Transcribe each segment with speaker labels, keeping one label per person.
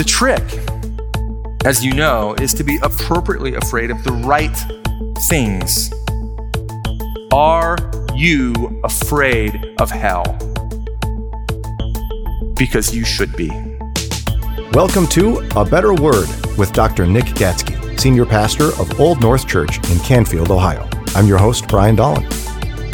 Speaker 1: The trick, as you know, is to be appropriately afraid of the right things. Are you afraid of hell? Because you should be.
Speaker 2: Welcome to A Better Word with Dr. Nick Gatsky, Senior Pastor of Old North Church in Canfield, Ohio. I'm your host, Brian Dolan.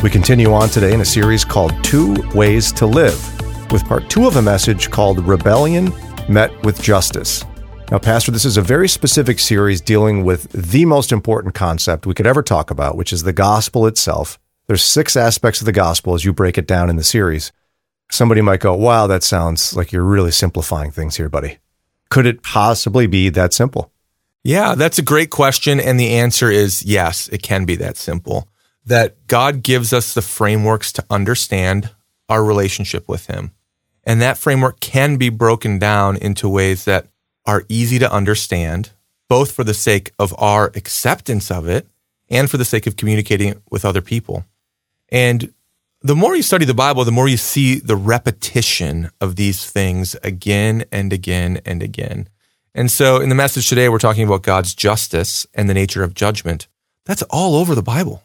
Speaker 2: We continue on today in a series called Two Ways to Live, with part two of a message called Rebellion Met with Justice. Now, Pastor, this is a very specific series dealing with the most important concept we could ever talk about, which is the gospel itself. There's six aspects of the gospel as you break it down in the series. Somebody might go, wow, that sounds like you're really simplifying things here, buddy. Could it possibly be that simple?
Speaker 3: Yeah, that's a great question. And the answer is yes, it can be that simple. That God gives us the frameworks to understand our relationship with Him. And that framework can be broken down into ways that are easy to understand, both for the sake of our acceptance of it and for the sake of communicating it with other people. And the more you study the Bible, the more you see the repetition of these things again and again and again. And so in the message today, we're talking about God's justice and the nature of judgment. That's all over the Bible.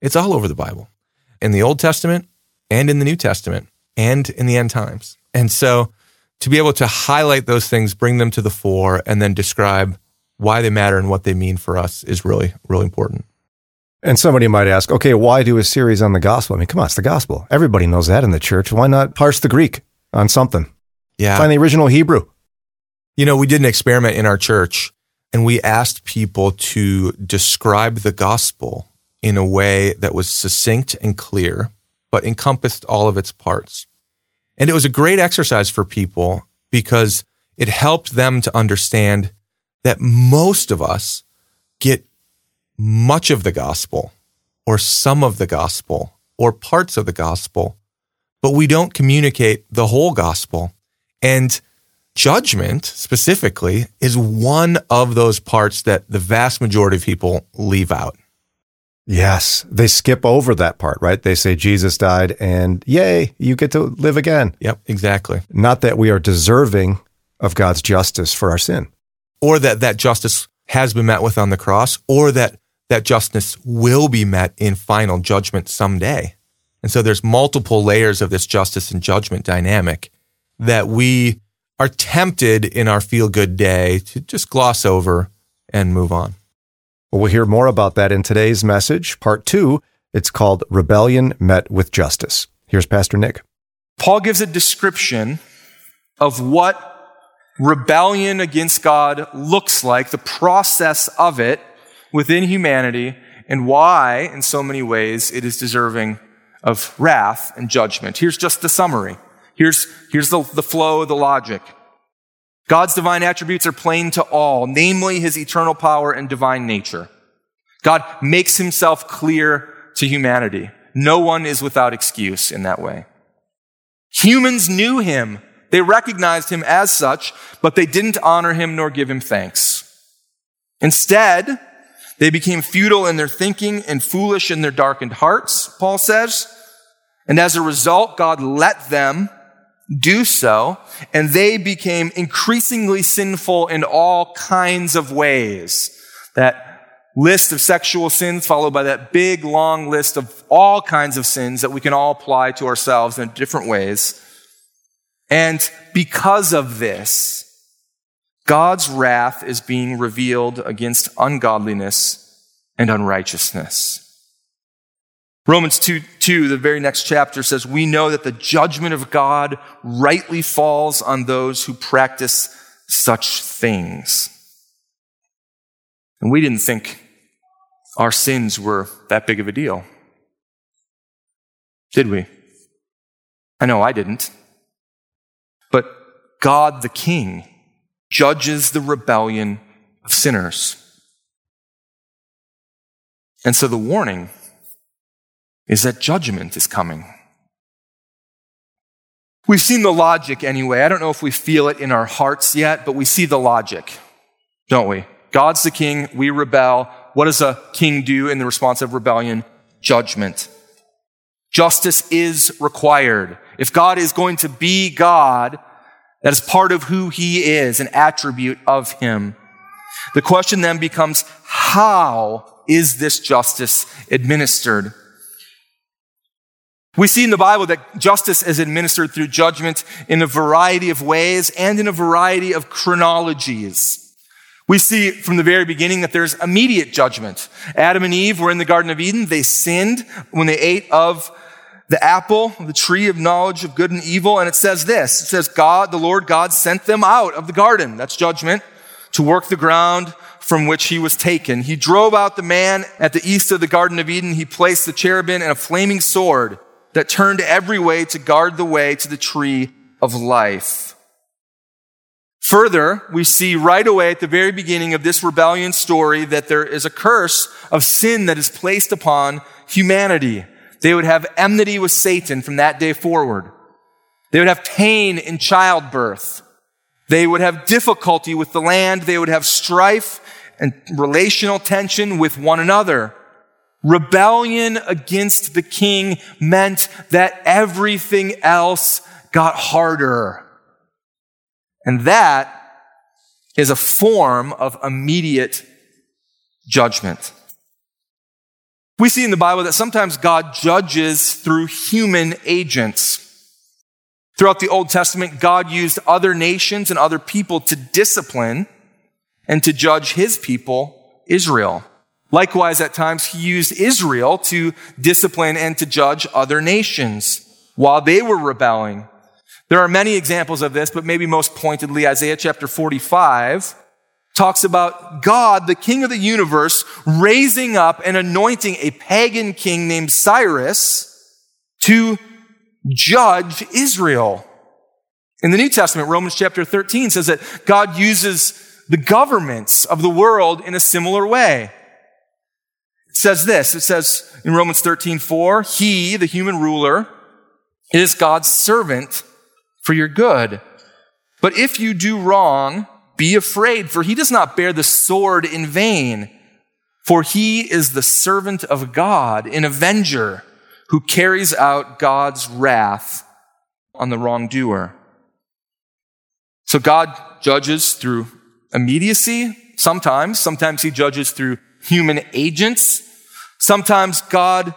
Speaker 3: It's all over the Bible in the Old Testament and in the New Testament and in the end times. And so to be able to highlight those things, bring them to the fore, and then describe why they matter and what they mean for us is really, really important.
Speaker 2: And somebody might ask, okay, why do a series on the gospel? I mean, come on, it's the gospel. Everybody knows that in the church. Why not parse the Greek on something?
Speaker 3: Yeah.
Speaker 2: Find the original Hebrew.
Speaker 3: You know, we did an experiment in our church and we asked people to describe the gospel in a way that was succinct and clear, but encompassed all of its parts. And it was a great exercise for people because it helped them to understand that most of us get much of the gospel or some of the gospel or parts of the gospel, but we don't communicate the whole gospel. And judgment specifically is one of those parts that the vast majority of people leave out.
Speaker 2: Yes, they skip over that part, right? They say Jesus died and yay, you get to live again.
Speaker 3: Yep, exactly.
Speaker 2: Not that we are deserving of God's justice for our sin.
Speaker 3: Or that that justice has been met with on the cross, or that that justice will be met in final judgment someday. And so there's multiple layers of this justice and judgment dynamic that we are tempted in our feel good day to just gloss over and move on.
Speaker 2: Well, we'll hear more about that in today's message, part two. It's called Rebellion Met with Justice. Here's Pastor Nick.
Speaker 1: Paul gives a description of what rebellion against God looks like, the process of it within humanity, and why, in so many ways, it is deserving of wrath and judgment. Here's just the summary. Here's, here's the, the flow, the logic. God's divine attributes are plain to all, namely his eternal power and divine nature. God makes himself clear to humanity. No one is without excuse in that way. Humans knew him. They recognized him as such, but they didn't honor him nor give him thanks. Instead, they became futile in their thinking and foolish in their darkened hearts, Paul says. And as a result, God let them do so, and they became increasingly sinful in all kinds of ways. That list of sexual sins followed by that big long list of all kinds of sins that we can all apply to ourselves in different ways. And because of this, God's wrath is being revealed against ungodliness and unrighteousness. Romans 2, 2, the very next chapter says, We know that the judgment of God rightly falls on those who practice such things. And we didn't think our sins were that big of a deal. Did we? I know I didn't. But God the King judges the rebellion of sinners. And so the warning is that judgment is coming. We've seen the logic anyway. I don't know if we feel it in our hearts yet, but we see the logic, don't we? God's the king, we rebel. What does a king do in the response of rebellion? Judgment. Justice is required. If God is going to be God, That is part of who he is, an attribute of him. The question then becomes, how is this justice administered? We see in the Bible that justice is administered through judgment in a variety of ways and in a variety of chronologies. We see from the very beginning that there's immediate judgment. Adam and Eve were in the Garden of Eden. They sinned when they ate of the apple, the tree of knowledge of good and evil. And it says this. It says, God, the Lord God sent them out of the garden. That's judgment to work the ground from which he was taken. He drove out the man at the east of the Garden of Eden. He placed the cherubim and a flaming sword that turned every way to guard the way to the tree of life. Further, we see right away at the very beginning of this rebellion story that there is a curse of sin that is placed upon humanity. They would have enmity with Satan from that day forward. They would have pain in childbirth. They would have difficulty with the land. They would have strife and relational tension with one another. Rebellion against the king meant that everything else got harder. And that is a form of immediate judgment. We see in the Bible that sometimes God judges through human agents. Throughout the Old Testament, God used other nations and other people to discipline and to judge his people, Israel. Likewise, at times, he used Israel to discipline and to judge other nations while they were rebelling there are many examples of this, but maybe most pointedly, Isaiah chapter 45 talks about God, the king of the universe, raising up and anointing a pagan king named Cyrus to judge Israel. In the New Testament, Romans chapter 13 says that God uses the governments of the world in a similar way. It says this, it says in Romans 13, 4, he, the human ruler, is God's servant for your good. But if you do wrong, be afraid, for he does not bear the sword in vain. For he is the servant of God, an avenger who carries out God's wrath on the wrongdoer. So God judges through immediacy, sometimes. Sometimes he judges through human agents. Sometimes God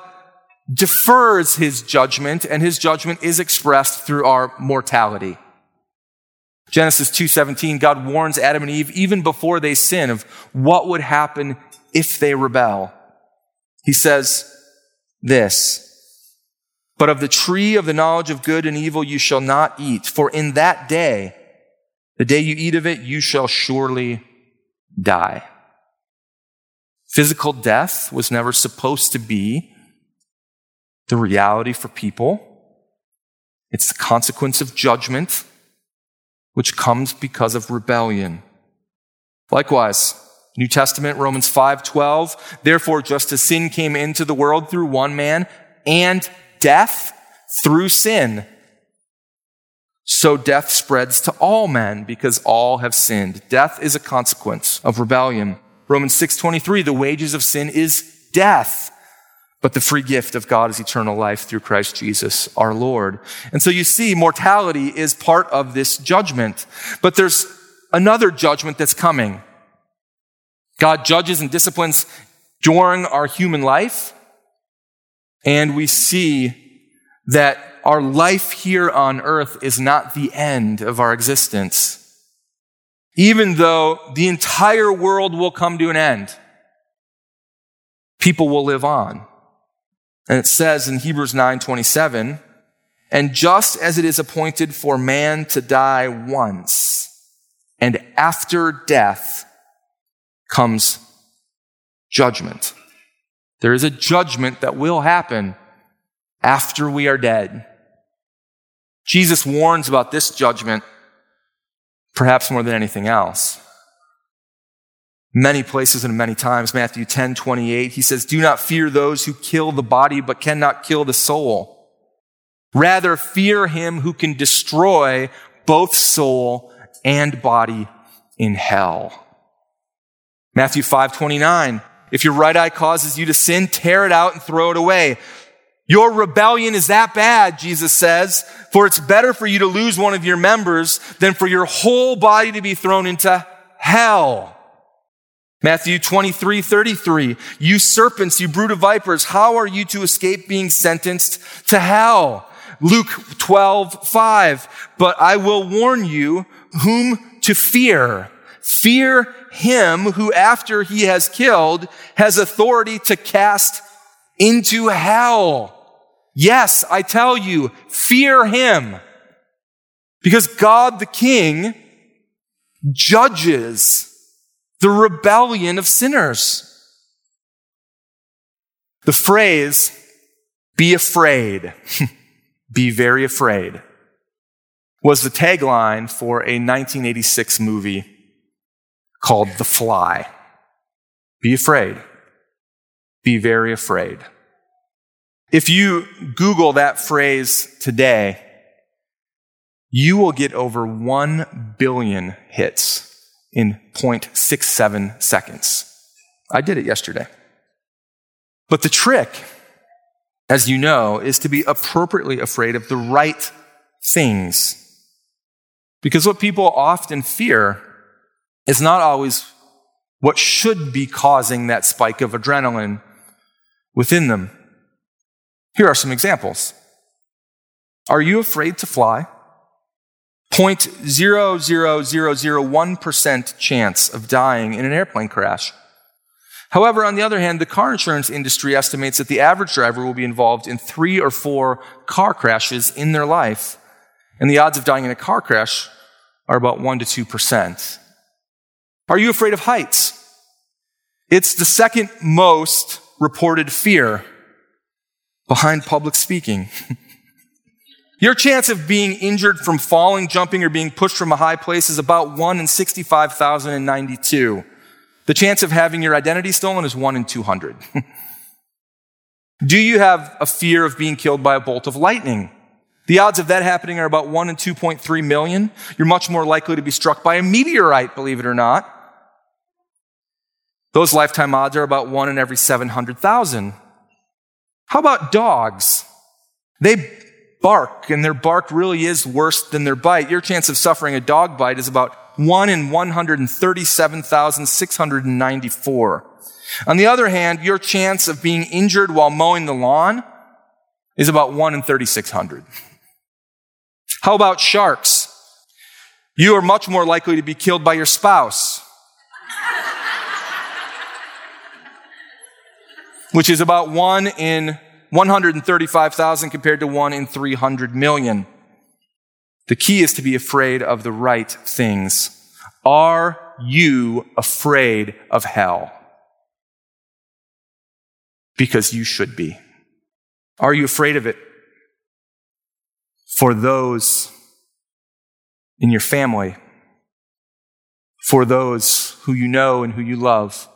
Speaker 1: defers his judgment, and his judgment is expressed through our mortality. Genesis 2:17 God warns Adam and Eve even before they sin of what would happen if they rebel. He says this, but of the tree of the knowledge of good and evil you shall not eat, for in that day, the day you eat of it, you shall surely die. Physical death was never supposed to be the reality for people. It's the consequence of judgment, which comes because of rebellion. Likewise, New Testament, Romans 5:12, therefore just as sin came into the world through one man and death through sin, so death spreads to all men because all have sinned. Death is a consequence of rebellion. Romans 6:23, the wages of sin is death. But the free gift of God is eternal life through Christ Jesus our Lord. And so you see, mortality is part of this judgment. But there's another judgment that's coming. God judges and disciplines during our human life. And we see that our life here on earth is not the end of our existence. Even though the entire world will come to an end, people will live on. And it says in Hebrews 9:27, and just as it is appointed for man to die once, and after death comes judgment. There is a judgment that will happen after we are dead. Jesus warns about this judgment perhaps more than anything else many places and many times. Matthew 10, 28, he says, Do not fear those who kill the body but cannot kill the soul. Rather, fear him who can destroy both soul and body in hell. Matthew 5, 29, if your right eye causes you to sin, tear it out and throw it away. Your rebellion is that bad, Jesus says, for it's better for you to lose one of your members than for your whole body to be thrown into hell. Matthew 23, 33. You serpents, you brood of vipers, how are you to escape being sentenced to hell? Luke 12, 5. But I will warn you whom to fear. Fear him who after he has killed has authority to cast into hell. Yes, I tell you, fear him. Because God the King judges the rebellion of sinners. The phrase, be afraid, be very afraid, was the tagline for a 1986 movie called The Fly. Be afraid, be very afraid. If you Google that phrase today, you will get over 1 billion hits in 0.67 seconds. I did it yesterday. But the trick, as you know, is to be appropriately afraid of the right things. Because what people often fear is not always what should be causing that spike of adrenaline within them. Here are some examples. Are you afraid to fly? 0.00001% chance of dying in an airplane crash. However, on the other hand, the car insurance industry estimates that the average driver will be involved in three or four car crashes in their life, and the odds of dying in a car crash are about 1 to 2%. Are you afraid of heights? It's the second most reported fear behind public speaking. Your chance of being injured from falling, jumping, or being pushed from a high place is about 1 in 65,092. The chance of having your identity stolen is 1 in 200. Do you have a fear of being killed by a bolt of lightning? The odds of that happening are about 1 in 2.3 million. You're much more likely to be struck by a meteorite, believe it or not. Those lifetime odds are about 1 in every 700,000. How about dogs? They bark, and their bark really is worse than their bite. Your chance of suffering a dog bite is about 1 in 137,694. On the other hand, your chance of being injured while mowing the lawn is about 1 in 3,600. How about sharks? You are much more likely to be killed by your spouse. Which is about one in 135,000 compared to one in 300 million. The key is to be afraid of the right things. Are you afraid of hell? Because you should be. Are you afraid of it for those in your family? For those who you know and who you love?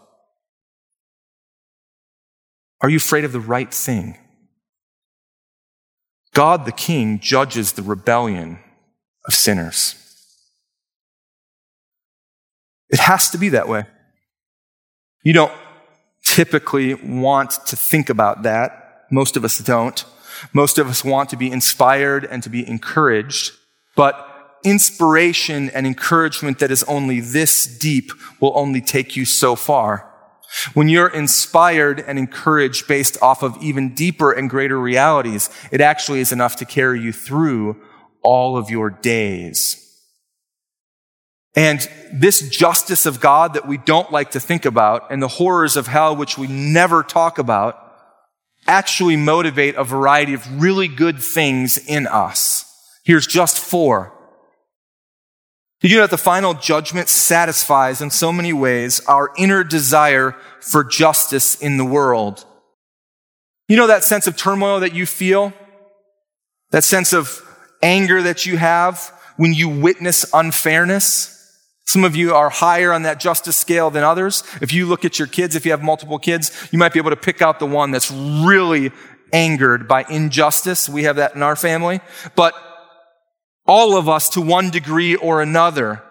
Speaker 1: Are you afraid of the right thing? God the King judges the rebellion of sinners. It has to be that way. You don't typically want to think about that. Most of us don't. Most of us want to be inspired and to be encouraged, but inspiration and encouragement that is only this deep will only take you so far. When you're inspired and encouraged based off of even deeper and greater realities, it actually is enough to carry you through all of your days. And this justice of God that we don't like to think about and the horrors of hell, which we never talk about, actually motivate a variety of really good things in us. Here's just four. Did you know that the final judgment satisfies in so many ways our inner desire for justice in the world? You know that sense of turmoil that you feel? That sense of anger that you have when you witness unfairness? Some of you are higher on that justice scale than others. If you look at your kids, if you have multiple kids, you might be able to pick out the one that's really angered by injustice. We have that in our family. But all of us to one degree or another.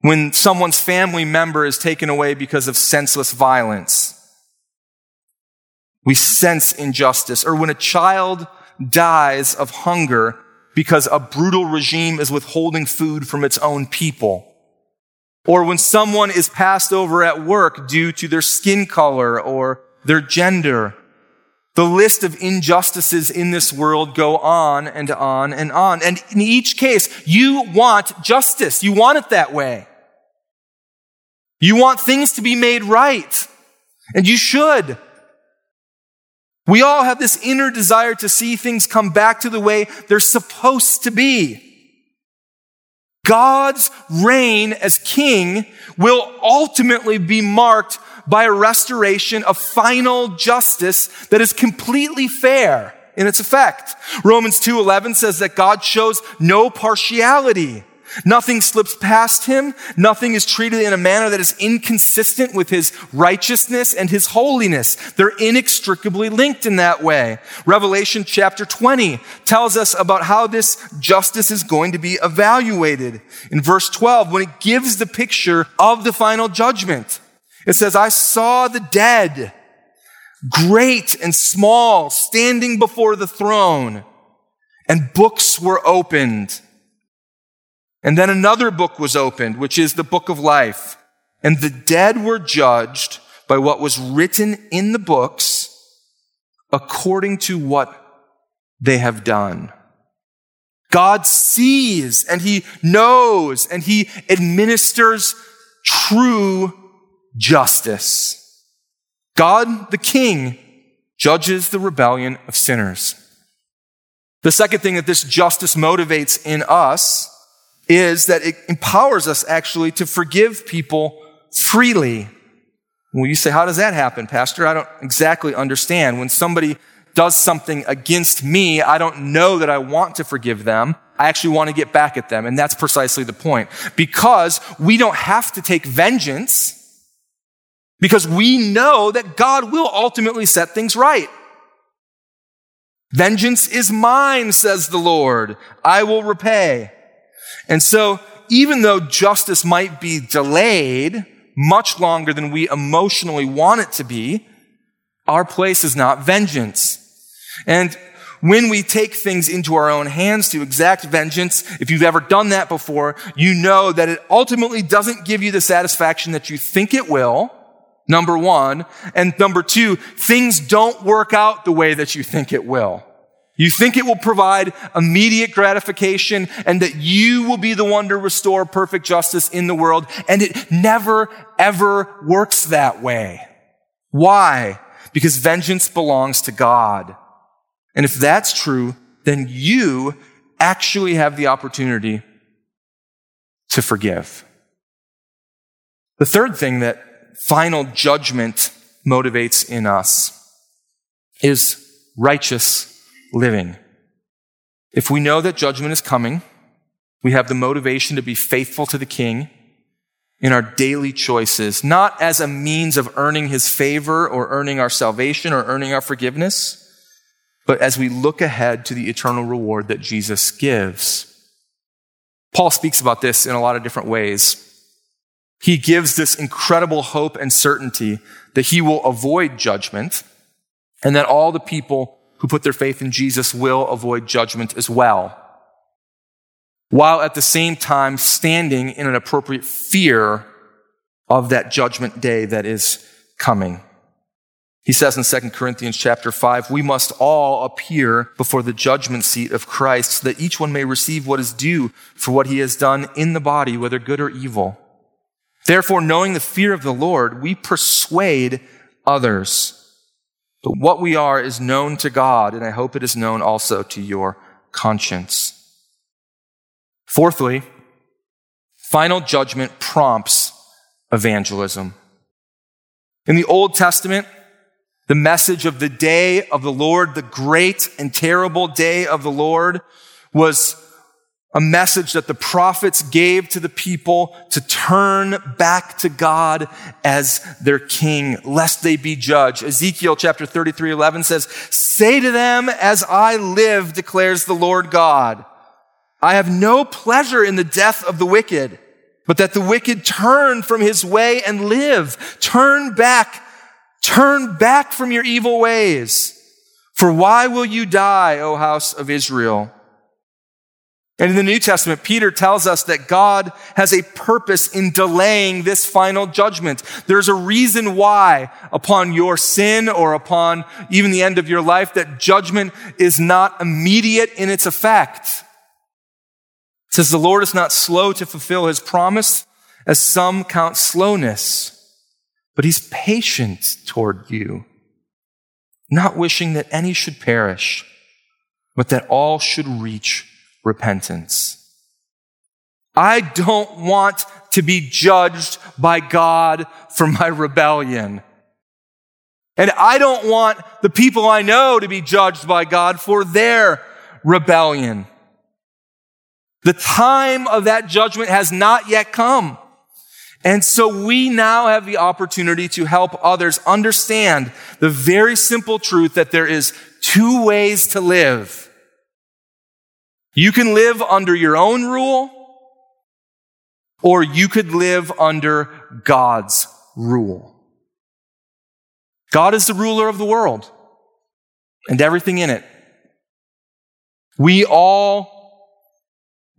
Speaker 1: When someone's family member is taken away because of senseless violence. we sense injustice. Or when a child dies of hunger because a brutal regime is withholding food from its own people. Or when someone is passed over at work due to their skin color or their gender. The list of injustices in this world go on and on and on. And in each case, you want justice. You want it that way. You want things to be made right. And you should. We all have this inner desire to see things come back to the way they're supposed to be. God's reign as king will ultimately be marked by a restoration of final justice that is completely fair in its effect. Romans 2:11 says that God shows no partiality. Nothing slips past him. Nothing is treated in a manner that is inconsistent with his righteousness and his holiness. They're inextricably linked in that way. Revelation chapter 20 tells us about how this justice is going to be evaluated. In verse 12, when it gives the picture of the final judgment, it says, I saw the dead, great and small, standing before the throne, and books were opened. And then another book was opened, which is the book of life. And the dead were judged by what was written in the books according to what they have done. God sees and he knows and he administers true justice. God, the king, judges the rebellion of sinners. The second thing that this justice motivates in us is that it empowers us actually to forgive people freely. Well, you say, how does that happen, Pastor? I don't exactly understand. When somebody does something against me, I don't know that I want to forgive them. I actually want to get back at them. And that's precisely the point. Because we don't have to take vengeance because we know that God will ultimately set things right. Vengeance is mine, says the Lord. I will repay. And so, even though justice might be delayed much longer than we emotionally want it to be, our place is not vengeance. And when we take things into our own hands to exact vengeance, if you've ever done that before, you know that it ultimately doesn't give you the satisfaction that you think it will. Number one. And number two, things don't work out the way that you think it will. You think it will provide immediate gratification and that you will be the one to restore perfect justice in the world. And it never, ever works that way. Why? Because vengeance belongs to God. And if that's true, then you actually have the opportunity to forgive. The third thing that final judgment motivates in us is righteous living. If we know that judgment is coming, we have the motivation to be faithful to the King in our daily choices, not as a means of earning his favor or earning our salvation or earning our forgiveness, but as we look ahead to the eternal reward that Jesus gives. Paul speaks about this in a lot of different ways. He gives this incredible hope and certainty that he will avoid judgment and that all the people who put their faith in Jesus will avoid judgment as well, while at the same time standing in an appropriate fear of that judgment day that is coming. He says in 2 Corinthians chapter 5, we must all appear before the judgment seat of Christ so that each one may receive what is due for what he has done in the body, whether good or evil. Therefore, knowing the fear of the Lord, we persuade others. But what we are is known to God, and I hope it is known also to your conscience. Fourthly, final judgment prompts evangelism. In the Old Testament, the message of the day of the Lord, the great and terrible day of the Lord, was a message that the prophets gave to the people to turn back to God as their king, lest they be judged. Ezekiel chapter 33, 11 says, Say to them, as I live, declares the Lord God, I have no pleasure in the death of the wicked, but that the wicked turn from his way and live. Turn back Turn back from your evil ways. For why will you die, O house of Israel? And in the New Testament, Peter tells us that God has a purpose in delaying this final judgment. There's a reason why upon your sin or upon even the end of your life that judgment is not immediate in its effect. It says the Lord is not slow to fulfill his promise as some count slowness, but he's patient toward you, not wishing that any should perish, but that all should reach repentance. I don't want to be judged by God for my rebellion. And I don't want the people I know to be judged by God for their rebellion. The time of that judgment has not yet come. And so we now have the opportunity to help others understand the very simple truth that there is two ways to live. You can live under your own rule, or you could live under God's rule. God is the ruler of the world and everything in it. We all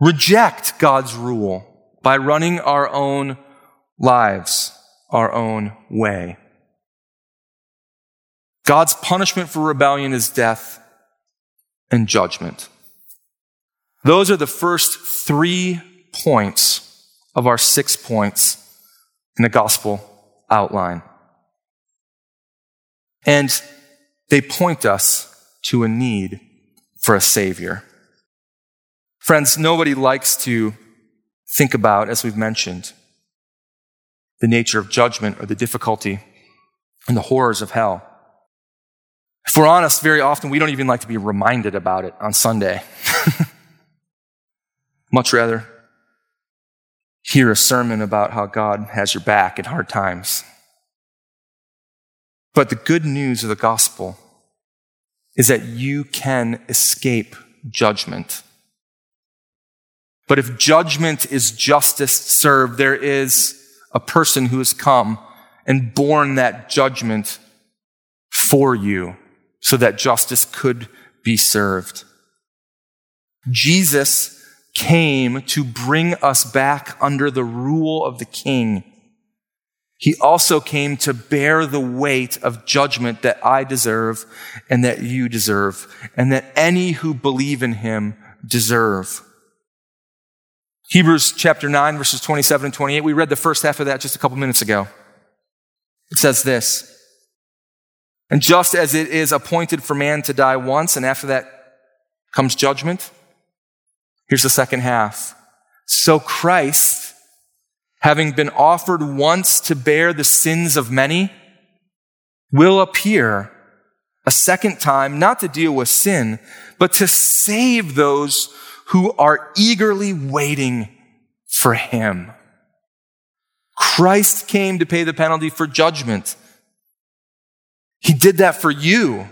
Speaker 1: reject God's rule by running our own lives, our own way. God's punishment for rebellion is death and judgment. Those are the first three points of our six points in the gospel outline. And they point us to a need for a Savior. Friends, nobody likes to think about, as we've mentioned, the nature of judgment or the difficulty and the horrors of hell. If we're honest, very often we don't even like to be reminded about it on Sunday. Much rather hear a sermon about how God has your back in hard times. But the good news of the gospel is that you can escape judgment. But if judgment is justice served, there is a person who has come and borne that judgment for you so that justice could be served. Jesus came to bring us back under the rule of the king. He also came to bear the weight of judgment that I deserve and that you deserve and that any who believe in him deserve. Hebrews chapter 9 verses 27 and 28. We read the first half of that just a couple minutes ago. It says this. And just as it is appointed for man to die once and after that comes judgment, Here's the second half. So Christ, having been offered once to bear the sins of many, will appear a second time, not to deal with sin, but to save those who are eagerly waiting for him. Christ came to pay the penalty for judgment. He did that for you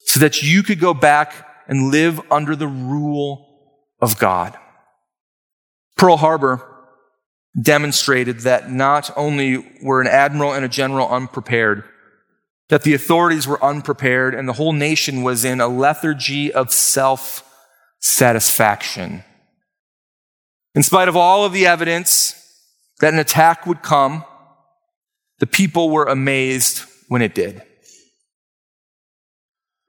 Speaker 1: so that you could go back and live under the rule of God. Pearl Harbor demonstrated that not only were an admiral and a general unprepared, that the authorities were unprepared and the whole nation was in a lethargy of self satisfaction. In spite of all of the evidence that an attack would come, the people were amazed when it did.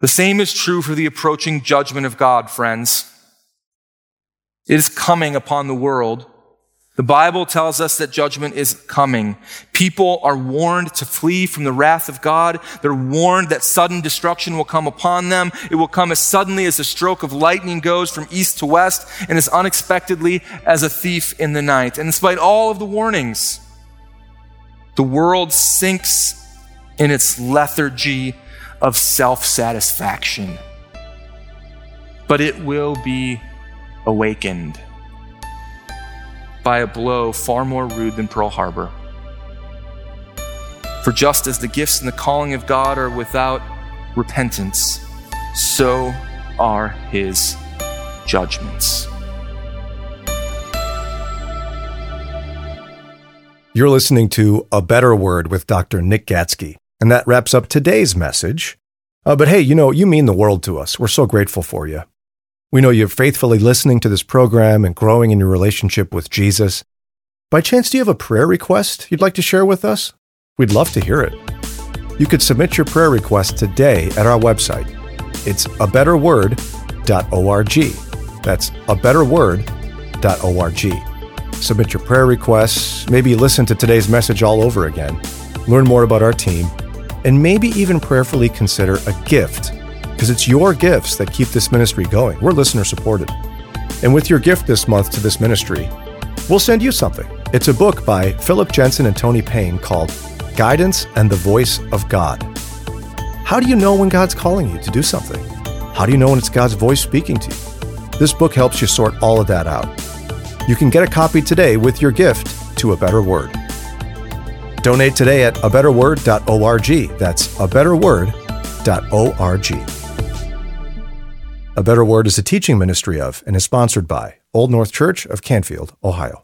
Speaker 1: The same is true for the approaching judgment of God, friends. It is coming upon the world. The Bible tells us that judgment is coming. People are warned to flee from the wrath of God. They're warned that sudden destruction will come upon them. It will come as suddenly as a stroke of lightning goes from east to west and as unexpectedly as a thief in the night. And despite all of the warnings, the world sinks in its lethargy of self satisfaction. But it will be awakened by a blow far more rude than Pearl Harbor. For just as the gifts and the calling of God are without repentance, so are his judgments.
Speaker 2: You're listening to A Better Word with Dr. Nick Gatsky. And that wraps up today's message. Uh, but hey, you know, you mean the world to us. We're so grateful for you. We know you're faithfully listening to this program and growing in your relationship with Jesus. By chance, do you have a prayer request you'd like to share with us? We'd love to hear it. You could submit your prayer request today at our website. It's a better abetterword.org. That's a better abetterword.org. Submit your prayer requests, maybe listen to today's message all over again, learn more about our team, and maybe even prayerfully consider a gift, because it's your gifts that keep this ministry going. We're listener supported. And with your gift this month to this ministry, we'll send you something. It's a book by Phillip Jensen and Tony Payne called Guidance and the Voice of God. How do you know when God's calling you to do something? How do you know when it's God's voice speaking to you? This book helps you sort all of that out. You can get a copy today with your gift to A Better Word. Donate today at abetterword.org. That's abetterword.org. A Better Word is a teaching ministry of and is sponsored by Old North Church of Canfield, Ohio.